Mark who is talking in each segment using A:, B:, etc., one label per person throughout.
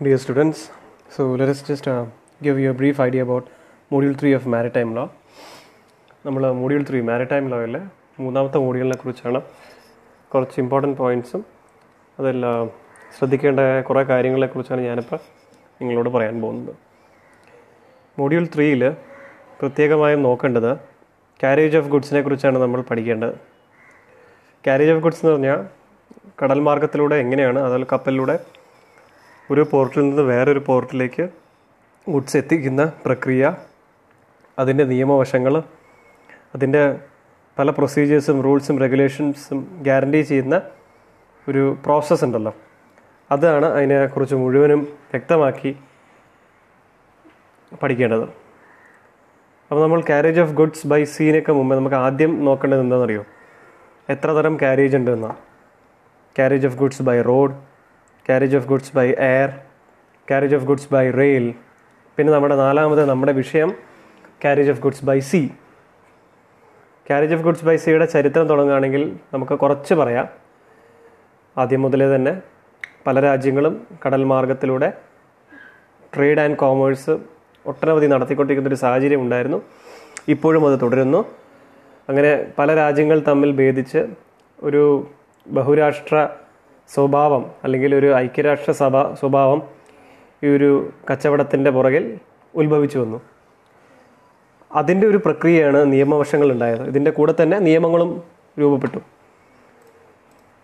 A: Dear students, so let us just uh, give you a brief idea about Module 3 of Maritime Law. നമ്മൾ module three maritime ലോയിലെ മൂന്നാമത്തെ മോഡ്യൂളിനെ കുറിച്ചാണ് കുറച്ച് important പോയിന്റ്സും അതിൽ ആ, ശ്രദ്ധിക്കേണ്ട കുറേ കാര്യങ്ങളെക്കുറിച്ചാണ് ഞാനിപ്പോൾ നിങ്ങളോട് പറയാൻ പോകുന്നത് മോഡ്യൂൾ ത്രീയിൽ പ്രത്യേകമായും നോക്കേണ്ടത് കാരേജ് ഓഫ് ഗുഡ്സിനെ കുറിച്ചാണ് നമ്മൾ പഠിക്കേണ്ടത് കാരേജ് ഓഫ് ഗുഡ്സ് എന്ന് പറഞ്ഞാൽ കടൽ മാർഗത്തിലൂടെ എങ്ങനെയാണ് അതിൽ കപ്പലിലൂടെ ഒരു പോർട്ടിൽ നിന്ന് വേറൊരു പോർട്ടിലേക്ക് ഗുഡ്സ് എത്തിക്കുന്ന പ്രക്രിയ അതിന്റെ നിയമവശങ്ങൾ അതിന്റെ പല പ്രൊസീജിയേഴ്സും റൂൾസും റെഗുലേഷൻസും ഗ്യാരണ്ടി ചെയ്യുന്ന ഒരു പ്രോസസ്സ് ഉണ്ടല്ലോ. അതാണ് അതിനെക്കുറിച്ച് മുഴുവനും വ്യക്തമാക്കി പഠിക്കേണ്ടത്. അപ്പോൾ നമ്മൾ കാരേജ് ഓഫ് ഗുഡ്സ് ബൈ സീനൊക്കെ മുമ്പ് നമുക്ക് ആദ്യം നോക്കേണ്ടത് എന്താണെന്നറിയോ? എത്ര തരം കാരേജ് ഉണ്ട് എന്നാണ് carriage of goods by road carriage of goods by air carriage of goods by rail പിന്നെ നമ്മുടെ നാലാമത് നമ്മുടെ വിഷയം carriage of goods by sea carriage of goods by സിയുടെ ചരിത്രം തുടങ്ങുകയാണെങ്കിൽ നമുക്ക് കുറച്ച് പറയാം. ആദ്യം മുതലേ തന്നെ പല രാജ്യങ്ങളും കടൽ മാർഗത്തിലൂടെ ട്രേഡ് ആൻഡ് കോമേഴ്സ് ഒട്ടനവധി നടത്തിക്കൊണ്ടിരിക്കുന്ന ഒരു സാഹചര്യം ഉണ്ടായിരുന്നു. ഇപ്പോഴും അത് തുടരുന്നു. അങ്ങനെ പല രാജ്യങ്ങൾ തമ്മിൽ ഭേദിച്ച് ഒരു ബഹുരാഷ്ട്ര സ്വഭാവം അല്ലെങ്കിൽ ഒരു ഐക്യരാഷ്ട്ര സഭ സ്വഭാവം ഈ ഒരു കച്ചവടത്തിന്റെ പുറകിൽ ഉത്ഭവിച്ചു വന്നു. അതിന്റെ ഒരു പ്രക്രിയയാണ് നിയമവശങ്ങൾ ഉണ്ടായത്. ഇതിന്റെ കൂടെ തന്നെ നിയമങ്ങളും രൂപപ്പെട്ടു.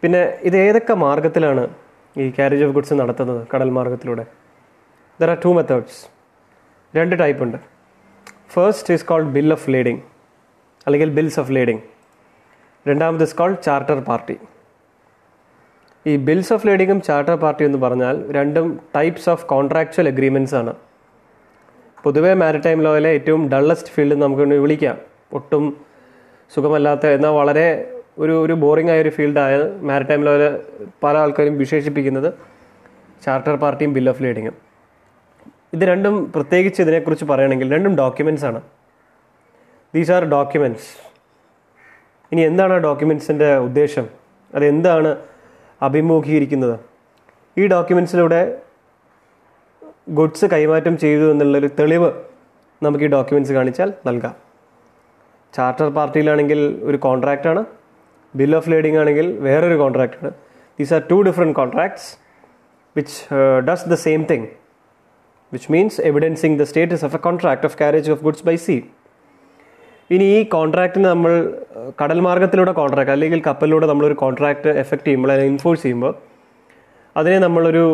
A: പിന്നെ ഇത് ഏതൊക്കെ മാർഗത്തിലാണ് ഈ കാരേജ് ഓഫ് ഗുഡ്സ് നടത്തുന്നത് കടൽ മാർഗത്തിലൂടെ? ദർ ആർ ടു മെത്തേഡ്സ് രണ്ട് ടൈപ്പ് ഉണ്ട്. First is called bill of lading അല്ലെങ്കിൽ ബിൽസ് ഓഫ് ലേഡിംഗ് രണ്ടാമത് ഇസ് കോൾഡ് ചാർട്ടർ പാർട്ടി ഈ ബിൽസ് ഓഫ് ലേഡിങ്ങും ചാർട്ടർ പാർട്ടി എന്ന് പറഞ്ഞാൽ രണ്ടും ടൈപ്സ് ഓഫ് കോൺട്രാക്ച്വൽ അഗ്രിമെൻസ് ആണ്. പൊതുവേ മാരിടൈം ലോയിലെ ഏറ്റവും ഡള്ളസ്റ്റ് ഫീൽഡ് നമുക്ക് വിളിക്കാം. ഒട്ടും സുഖമല്ലാത്ത എന്നാൽ വളരെ ഒരു ഒരു ബോറിംഗ് ആയ ഒരു ഫീൽഡായ മാരിടൈം ലോയിലെ പല ആൾക്കാരും വിശേഷിപ്പിക്കുന്നത് ചാർട്ടർ പാർട്ടിയും ബിൽ ഓഫ് ലേഡിങ്ങും ഇത് രണ്ടും പ്രത്യേകിച്ച് ഇതിനെക്കുറിച്ച് പറയുകയാണെങ്കിൽ രണ്ടും ഡോക്യുമെന്റ്സ് ആണ്. ദീസ് ആർ ഡോക്യുമെന്റ്സ് ഇനി എന്താണ് ആ ഡോക്യുമെന്റ്സിന്റെ ഉദ്ദേശം? അത് എന്താണ് അഭിമുഖീകരിക്കുന്നത്. ഈ ഡോക്യുമെൻസിലൂടെ ഗുഡ്സ് കൈമാറ്റം ചെയ്തു എന്നുള്ളൊരു തെളിവ് നമുക്ക് ഈ ഡോക്യുമെന്റ്സ് കാണിച്ചാൽ നൽകാം. ചാർട്ടർ പാർട്ടിയിലാണെങ്കിൽ ഒരു കോൺട്രാക്റ്റാണ് ബിൽ ഓഫ് ലേഡിംഗ് ആണെങ്കിൽ വേറൊരു കോൺട്രാക്റ്റാണ് these are two different contracts which does the same thing which means evidencing the status of a contract of carriage of goods by sea ഇനി ഈ കോൺട്രാക്റ്റിന് നമ്മൾ കടൽ മാർഗത്തിലൂടെ കോൺട്രാക്ട് അല്ലെങ്കിൽ കപ്പലിലൂടെ നമ്മളൊരു കോൺട്രാക്ട് എഫക്റ്റ് ചെയ്യുമ്പോൾ അതിനെ ഇൻഫോഴ്സ് ചെയ്യുമ്പോൾ അതിനെ നമ്മളൊരു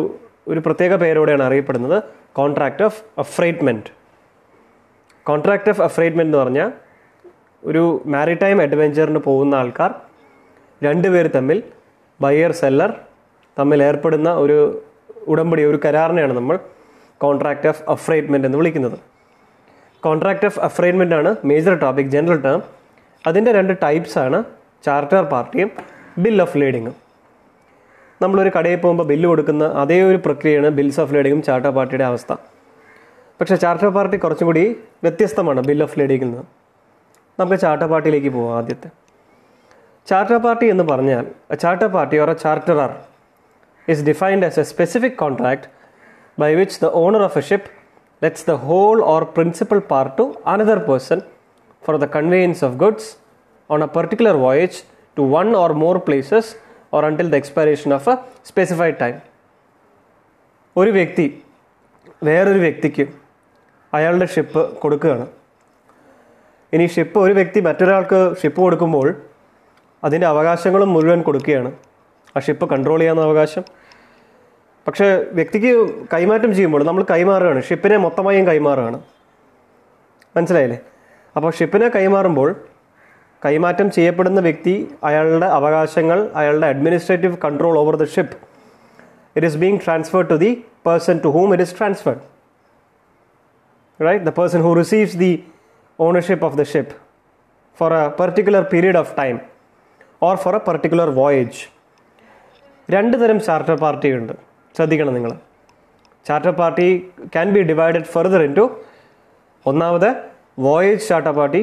A: ഒരു പ്രത്യേക പേരോടെയാണ് അറിയപ്പെടുന്നത്. Contract of affreightment contract of affreightment എന്ന് പറഞ്ഞാൽ ഒരു മാരിടൈം അഡ്വഞ്ചറിന് പോകുന്ന ആൾക്കാർ രണ്ടുപേർ തമ്മിൽ ബയർ സെല്ലർ തമ്മിൽ ഏർപ്പെടുന്ന ഒരു ഉടമ്പടി ഒരു കരാറിനെയാണ് നമ്മൾ കോൺട്രാക്ട് ഓഫ് അഫ്രൈറ്റ്മെന്റ് എന്ന് വിളിക്കുന്നത്. കോൺട്രാക്ട് ഓഫ് അഫ്രൈൻമെന്റ് ആണ് മേജർ ടോപ്പിക് ജനറൽ ടേം അതിന്റെ രണ്ട് ടൈപ്സ് ആണ് ചാർട്ടർ പാർട്ടിയും ബിൽ ഓഫ് ലേഡിങ്ങും നമ്മളൊരു കടയിൽ പോകുമ്പോൾ ബില്ല് കൊടുക്കുന്ന അതേ ഒരു പ്രക്രിയയാണ് ബിൽസ് ഓഫ് ലേഡിങ്ങും ചാർട്ടർ പാർട്ടിയുടെ അവസ്ഥ. പക്ഷേ ചാർട്ടർ പാർട്ടി കുറച്ചും കൂടി വ്യത്യസ്തമാണ് ബിൽ ഓഫ് ലേഡിങ്ങിൽ നിന്ന്. നമുക്ക് ചാർട്ടർ പാർട്ടിയിലേക്ക് പോകാം ആദ്യത്തെ. ചാർട്ടർ പാർട്ടി എന്ന് പറഞ്ഞാൽ charter party or a charterer is defined as a specific contract by which the owner of a ship lets the whole or principal part to another person for the conveyance of goods on a particular voyage to one or more places or until the expiration of a specified time. ഒരു വ്യക്തി വേറൊരു വ്യക്തിക്ക് അയാളുടെ ship കൊടുക്കുകയാണ് ഇനി ship ഒരു വ്യക്തി മറ്റൊരാൾക്ക് ഷിപ്പ് കൊടുക്കുമ്പോൾ അതിന്റെ അവകാശങ്ങളും മുഴുവൻ കൊടുക്കുകയാണ് ആ ഷിപ്പ് കൺട്രോൾ ചെയ്യാവുന്ന അവകാശം പക്ഷേ വ്യക്തിക്ക് കൈമാറ്റം ചെയ്യുമ്പോൾ നമ്മൾ കൈമാറുകയാണ്. ഷിപ്പിനെ മൊത്തമായും കൈമാറുകയാണ്. മനസ്സിലായില്ലേ? അപ്പോൾ ഷിപ്പിനെ കൈമാറുമ്പോൾ കൈമാറ്റം ചെയ്യപ്പെടുന്ന വ്യക്തി അയാളുടെ അവകാശങ്ങൾ അയാളുടെ administrative control over the ship it is being transferred to the person to whom it is transferred right the person who receives the ownership of the ship for a particular period of time or for a particular voyage രണ്ട് തരം charter party ഉണ്ട് ശ്രദ്ധിക്കണം നിങ്ങൾ. Charter party can be divided further into ഒന്നാമത് voyage charter party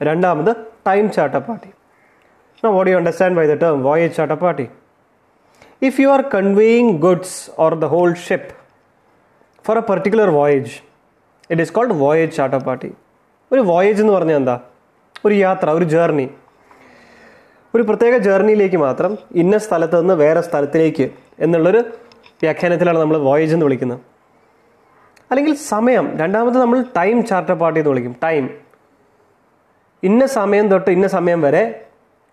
A: രണ്ടാമത് time charter party what you understand by the term voyage charter party if you are conveying goods or the whole ship for a particular voyage it is called voyage charter party ഒരു voyage എന്ന് പറഞ്ഞാൽ എന്താ? ഒരു യാത്ര ഒരു journey ഒരു പ്രത്യേക ജേർണിയിലേക്ക് മാത്രം ഇന്ന സ്ഥലത്ത് നിന്ന് വേറെ സ്ഥലത്തിലേക്ക് എന്നുള്ളൊരു വ്യാഖ്യാനത്തിലാണ് നമ്മൾ വോയേജ് എന്ന് വിളിക്കുന്നത്. അല്ലെങ്കിൽ സമയം. രണ്ടാമത് നമ്മൾ ടൈം ചാർട്ടർ പാർട്ടി എന്ന് വിളിക്കും. ടൈം ഇന്ന സമയം തൊട്ട് ഇന്ന സമയം വരെ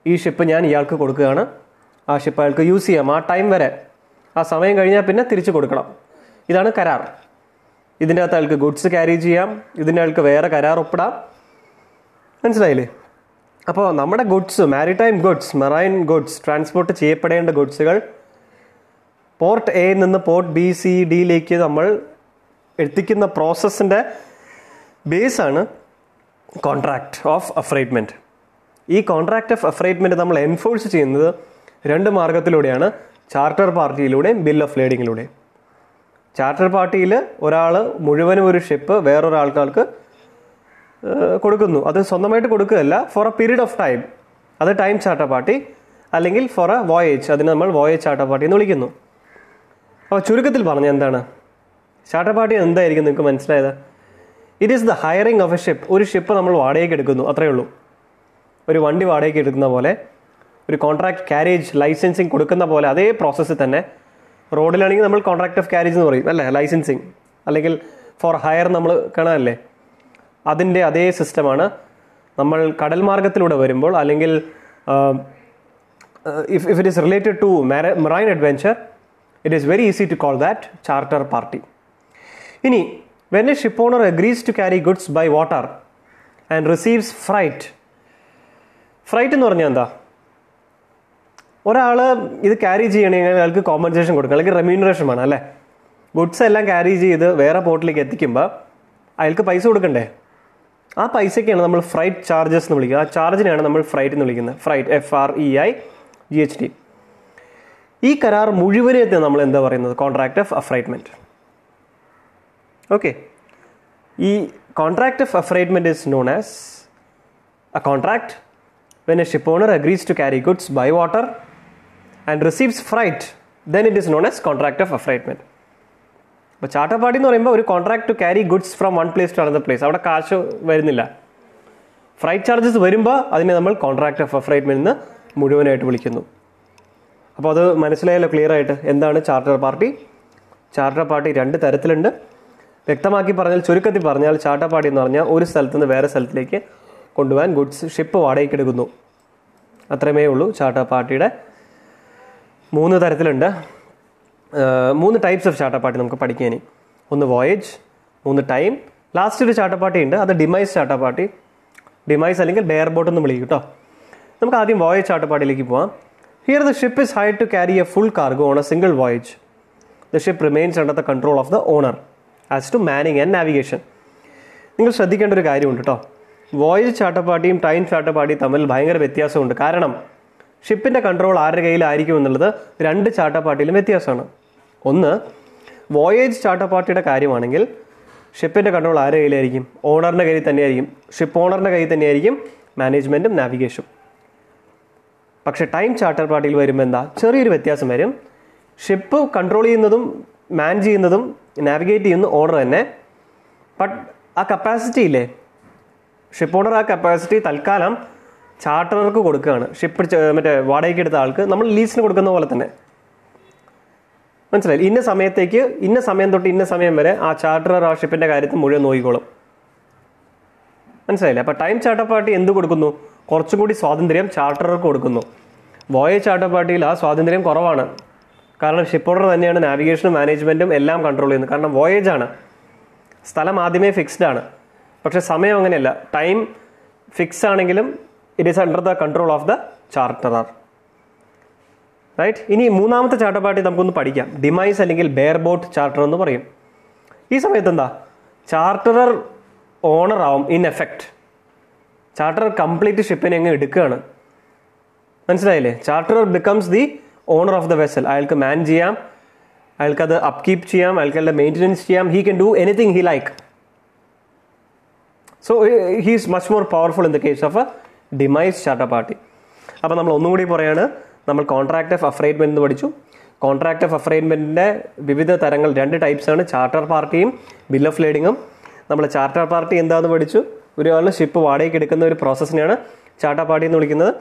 A: ഈ ഷിപ്പ് ഞാൻ ഇയാൾക്ക് കൊടുക്കുകയാണ്. ആ ഷിപ്പ് അയാൾക്ക് യൂസ് ചെയ്യാം. ആ ടൈം വരെ. ആ സമയം കഴിഞ്ഞാൽ പിന്നെ തിരിച്ചു കൊടുക്കണം. ഇതാണ് കരാർ. ഇതിന്റെ അകത്ത് അയാൾക്ക് ഗുഡ്സ് ക്യാരി ചെയ്യാം. ഇതിന്റെ അയാൾക്ക് വേറെ കരാർ ഒപ്പിടാം. മനസ്സിലായില്ലേ? അപ്പോൾ നമ്മുടെ goods maritime goods marine goods transport ചെയ്യപ്പെടേണ്ട ഗുഡ്സുകൾ പോർട്ട് എയിൽ നിന്ന് പോർട്ട് ബി സി ഡിയിലേക്ക് നമ്മൾ എത്തിക്കുന്ന പ്രോസസ്സിന്റെ ബേസാണ് കോൺട്രാക്ട് ഓഫ് അഫ്രൈറ്റ്മെന്റ് ഈ കോൺട്രാക്ട് ഓഫ് അഫ്രൈറ്റ്മെന്റ് നമ്മൾ എൻഫോഴ്സ് ചെയ്യുന്നത് രണ്ട് മാർഗത്തിലൂടെയാണ്. ചാർട്ടർ പാർട്ടിയിലൂടെയും ബിൽ ഓഫ് ലേഡിങ്ങിലൂടെയും ചാർട്ടർ പാർട്ടിയിൽ ഒരാൾ മുഴുവനും ഒരു ഷിപ്പ് വേറൊരാൾക്കാർക്ക് കൊടുക്കുന്നു. അത് സ്വന്തമായിട്ട് കൊടുക്കുകയല്ല for a period of time അത് ടൈം ചാർട്ടർ പാർട്ടി അല്ലെങ്കിൽ ഫോർ എ വോയേജ് അതിനെ നമ്മൾ വോയേജ് ചാർട്ടർ പാർട്ടി എന്ന് വിളിക്കുന്നു. അപ്പോൾ ചുരുക്കത്തിൽ പറഞ്ഞ എന്താണ്? ചാർട്ടർ പാർട്ടി എന്തായിരിക്കും നിങ്ങൾക്ക് മനസ്സിലായത്? It is the hiring of a ship ഒരു ഷിപ്പ് നമ്മൾ വാടകയ്ക്ക് എടുക്കുന്നു അത്രയേ ഉള്ളൂ. ഒരു വണ്ടി വാടകയ്ക്ക് എടുക്കുന്ന പോലെ ഒരു കോൺട്രാക്ട് ക്യാരേജ് ലൈസൻസിങ് കൊടുക്കുന്ന പോലെ അതേ പ്രോസസ്സിൽ തന്നെ. റോഡിലാണെങ്കിൽ നമ്മൾ കോൺട്രാക്ട് ഓഫ് ക്യാരേജ് എന്ന് പറയും അല്ലേ? ലൈസൻസിങ് അല്ലെങ്കിൽ ഫോർ ഹയർ നമ്മൾ കാണാനല്ലേ? അതിന്റെ അതേ സിസ്റ്റമാണ് നമ്മൾ കടൽ മാർഗത്തിലൂടെ വരുമ്പോൾ അല്ലെങ്കിൽ if if it is related to marine adventure it is very easy to call that charter party ഇനി when a ship owner agrees to carry goods by water and receives freight freight എന്ന് പറഞ്ഞാൽ എന്താ? ഒരാൾ ഇത് carry ചെയ്യണമെങ്കിൽ അയാൾക്ക് compensation കൊടുക്കണം. അല്ലെങ്കിൽ റെമ്യൂണറേഷൻ വേണം അല്ലേ? ഗുഡ്സ് എല്ലാം ക്യാരി ചെയ്ത് വേറെ പോർട്ടിലേക്ക് എത്തിക്കുമ്പോൾ അയാൾക്ക് പൈസ കൊടുക്കണ്ടേ? ആ പൈസയ്ക്കാണ് നമ്മൾ ഫ്രൈറ്റ് ചാർജസ് എന്ന് വിളിക്കുക. ആ ചാർജിനെയാണ് നമ്മൾ ഫ്രൈറ്റ് എന്ന് വിളിക്കുന്നത്. Freight F R E I G H T ഈ കരാർ മുഴുവനെത്തെ നമ്മൾ എന്താ പറയുന്നത്? കോൺട്രാക്ട് ഓഫ് അഫ്രൈറ്റ്മെന്റ് ഓക്കെ ഈ contract of affreightment is known as a contract when a ship owner agrees to carry goods by water and receives freight then it is known as contract of affreightment അപ്പോൾ ചാട്ടപ്പാടി എന്ന് പറയുമ്പോൾ ഒരു contract to carry goods from one place to another place അവിടെ കാശ് വരുന്നില്ല. Freight charges വരുമ്പോൾ അതിനെ നമ്മൾ കോൺട്രാക്ട് ഓഫ് അഫ്രൈറ്റ്മെന്റ് എന്ന് മുഴുവനായിട്ട് വിളിക്കുന്നു. അപ്പോൾ അത് മനസ്സിലായല്ലോ ക്ലിയർ ആയിട്ട്. എന്താണ് ചാർട്ടർ പാർട്ടി ചാർട്ടർ പാർട്ടി രണ്ട് തരത്തിലുണ്ട്. വ്യക്തമാക്കി പറഞ്ഞാൽ ചുരുക്കത്തിൽ പറഞ്ഞാൽ ചാർട്ടർ പാർട്ടി എന്ന് പറഞ്ഞാൽ ഒരു സ്ഥലത്ത് നിന്ന് വേറെ സ്ഥലത്തിലേക്ക് കൊണ്ടുപോകാൻ ഗുഡ്സ് ഷിപ്പ് വാടകയ്ക്ക് എടുക്കുന്നു. അത്രമേ ഉള്ളൂ ചാർട്ടർ പാർട്ടിയുടെ മൂന്ന് തരത്തിലുണ്ട്. മൂന്ന് ടൈപ്സ് ഓഫ് ചാർട്ടർ പാർട്ടി നമുക്ക് പഠിക്കാൻ. ഒന്ന് വോയേജ് മൂന്ന് ടൈം ലാസ്റ്റ് ഒരു ചാർട്ടർ പാർട്ടി ഉണ്ട്. അത് ഡിമൈസ് ചാർട്ടർ പാർട്ടി ഡിമൈസ് അല്ലെങ്കിൽ ബെയർ ബോട്ട് എന്ന് വിളിക്കും കേട്ടോ നമുക്ക് ആദ്യം വോയേജ് ചാർട്ടർ പാർട്ടിയിലേക്ക് പോവാം. Here the ship is hired to carry a full cargo on a single voyage. The ship remains under the control of the owner as to manning and navigation. നിങ്ങൾ ശ്രദ്ധിക്കേണ്ട ഒരു കാര്യമുണ്ട് കേട്ടോ വോയേജ് ചാട്ടപ്പാട്ടിയും ടൈം ചാട്ടപ്പാട്ടിയും തമ്മിൽ ഭയങ്കര വ്യത്യാസമുണ്ട്. കാരണം ഷിപ്പിന്റെ കൺട്രോൾ ആരുടെ കയ്യിലായിരിക്കും എന്നുള്ളത് രണ്ട് ചാട്ടപ്പാട്ടിയിലും വ്യത്യാസമാണ്. ഒന്ന് വോയേജ് ചാട്ടപ്പാട്ടിയുടെ കാര്യമാണെങ്കിൽ ഷിപ്പിന്റെ കൺട്രോൾ ആരുടെ കയ്യിലായിരിക്കും? ഓണറിന്റെ കയ്യിൽ തന്നെയായിരിക്കും. ഷിപ്പ് ഓണറിന്റെ കയ്യിൽ തന്നെയായിരിക്കും മാനേജ്മെന്റും നാവിഗേഷനും പക്ഷെ ടൈം ചാർട്ടർ പാർട്ടിയിൽ വരുമ്പോൾ എന്താ? ചെറിയൊരു വ്യത്യാസം വരും. ഷിപ്പ് കൺട്രോൾ ചെയ്യുന്നതും മാൻ ചെയ്യുന്നതും നാവിഗേറ്റ് ചെയ്യുന്ന ഓണർ തന്നെ. ബട്ട് ആ കപ്പാസിറ്റി ഇല്ലേ? ഷിപ്പ് ഓണർ ആ കപ്പാസിറ്റി തൽക്കാലം ചാർട്ടർക്ക് കൊടുക്കുകയാണ്. ഷിപ്പ് മറ്റേ വാടകയ്ക്ക് എടുത്ത ആൾക്ക് നമ്മൾ ലീസിന് കൊടുക്കുന്ന പോലെ തന്നെ. മനസ്സിലായി ഇന്ന സമയത്തേക്ക് ഇന്ന സമയം തൊട്ട് ഇന്ന സമയം വരെ ആ ചാർട്ടർ ആ ഷിപ്പിന്റെ കാര്യത്തിൽ മുഴുവൻ നോക്കിക്കോളും. മനസ്സിലായില്ലേ? അപ്പോൾ ടൈം ചാർട്ടർ പാർട്ടി എന്ത് കൊടുക്കുന്നു? കുറച്ചുകൂടി സ്വാതന്ത്ര്യം ചാർട്ടർക്ക് കൊടുക്കുന്നു. വോയേജ് ചാർട്ടർ പാർട്ടിയിൽ ആ സ്വാതന്ത്ര്യം കുറവാണ്. കാരണം ഷിപ്പ് ഓർഡർ തന്നെയാണ് നാവിഗേഷനും മാനേജ്മെന്റും എല്ലാം കൺട്രോൾ ചെയ്യുന്നത്. കാരണം വോയേജ് ആണ്. സ്ഥലം ആദ്യമേ ഫിക്സ്ഡ് ആണ്. പക്ഷേ സമയം അങ്ങനെയല്ല. ടൈം ഫിക്സ് ആണെങ്കിലും it is under the control of the charterer right ഇനി മൂന്നാമത്തെ ചാർട്ടർ പാർട്ടി നമുക്കൊന്ന് പഠിക്കാം. ഡിമൈസ് അല്ലെങ്കിൽ ബെയർ ബോട്ട് ചാർട്ടർ എന്ന് പറയും. ഈ സമയത്ത് എന്താ? ചാർട്ടറർ ഓണർ ആവും ഇൻ എഫക്റ്റ് ചാർട്ടർ കംപ്ലീറ്റ് ഷിപ്പിനെ അങ്ങ് എടുക്കുകയാണ്. മനസ്സിലായില്ലേ? Charterer becomes the owner of the vessel അയാൾക്ക് മാൻ ചെയ്യാം. അയാൾക്ക് അത് അപ്കീപ്പ് ചെയ്യാം. അയാൾക്ക് അതിന്റെ മെയിന്റനൻസ് ചെയ്യാം. He can do anything he like so he is much more powerful in the case of a demise charter party അപ്പോൾ നമ്മൾ ഒന്നും കൂടി പറയാണ്. നമ്മൾ കോൺട്രാക്ട് ഓഫ് അഫ്രൈൻമെന്റ് എന്ന് പഠിച്ചു. കോൺട്രാക്ട് ഓഫ് അഫ്രൈൻമെന്റിന്റെ വിവിധ തരങ്ങൾ രണ്ട് ടൈപ്സ് ആണ്. ചാർട്ടർ പാർട്ടിയും ബിൽ ഓഫ് ലേഡിങ്ങും നമ്മൾ ചാർട്ടർ പാർട്ടി എന്താണെന്ന് പഠിച്ചു? ഒരാൾ ഷിപ്പ് വാടകയ്ക്ക് എടുക്കുന്ന ഒരു പ്രോസസ്സിനെയാണ് ചാർട്ടർ പാർട്ടി എന്ന് വിളിക്കുന്നത്.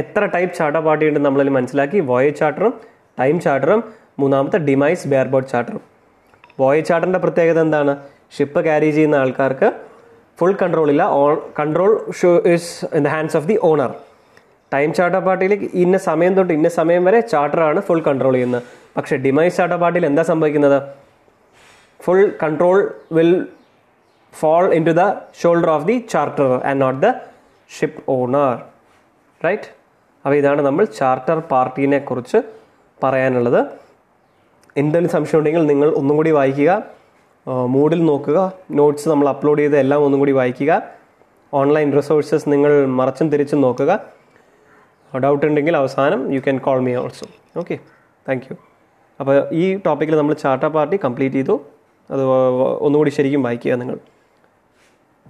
A: എത്ര ടൈപ്പ് ചാട്ടാപ്പാട്ടി ഉണ്ട് നമ്മളതിൽ മനസ്സിലാക്കി വോയേജ് ചാർട്ടറും ടൈം ചാർട്ടറും മൂന്നാമത്തെ ഡിമൈസ് ബെയർബോർഡ് ചാർട്ടറും വോയേജ് ചാർട്ടറിന്റെ പ്രത്യേകത എന്താണ്? ഷിപ്പ് ക്യാരി ചെയ്യുന്ന ആൾക്കാർക്ക് ഫുൾ കൺട്രോൾ ഇല്ല. Control show is in the hands of the owner time charter പാർട്ടിയിൽ ഇന്ന സമയം തൊട്ട് ഇന്ന സമയം വരെ ചാർട്ടറാണ് ഫുൾ കൺട്രോൾ ചെയ്യുന്നത്. പക്ഷേ ഡിമൈസ് ചാർട്ടർ പാർട്ടിയിൽ എന്താ സംഭവിക്കുന്നത്? Full control will fall into the shoulder of the charter and not the ship owner right അപ്പോൾ ഇതാണ് നമ്മൾ ചാർട്ടർ പാർട്ടീനെ കുറിച്ച് പറയാനുള്ളത്. എന്തെങ്കിലും സംശയം ഉണ്ടെങ്കിൽ നിങ്ങൾ ഒന്നും കൂടി വായിക്കുക മൂഡിൽ നോക്കുക നോട്ട്സ് നമ്മൾ അപ്ലോഡ് ചെയ്ത എല്ലാം ഒന്നും കൂടി വായിക്കുക ഓൺലൈൻ റിസോഴ്സസ് നിങ്ങൾ മറച്ചും തിരിച്ചും നോക്കുക. ഡൗട്ട് ഉണ്ടെങ്കിൽ അവസാനം you can call me also okay thank you അപ്പോൾ ഈ ടോപ്പിക്കിൽ നമ്മൾ ചാർട്ടർ പാർട്ടി കംപ്ലീറ്റ് ചെയ്തു. അത് ഒന്നുകൂടി ശരിക്കും വായിക്കുക നിങ്ങൾ.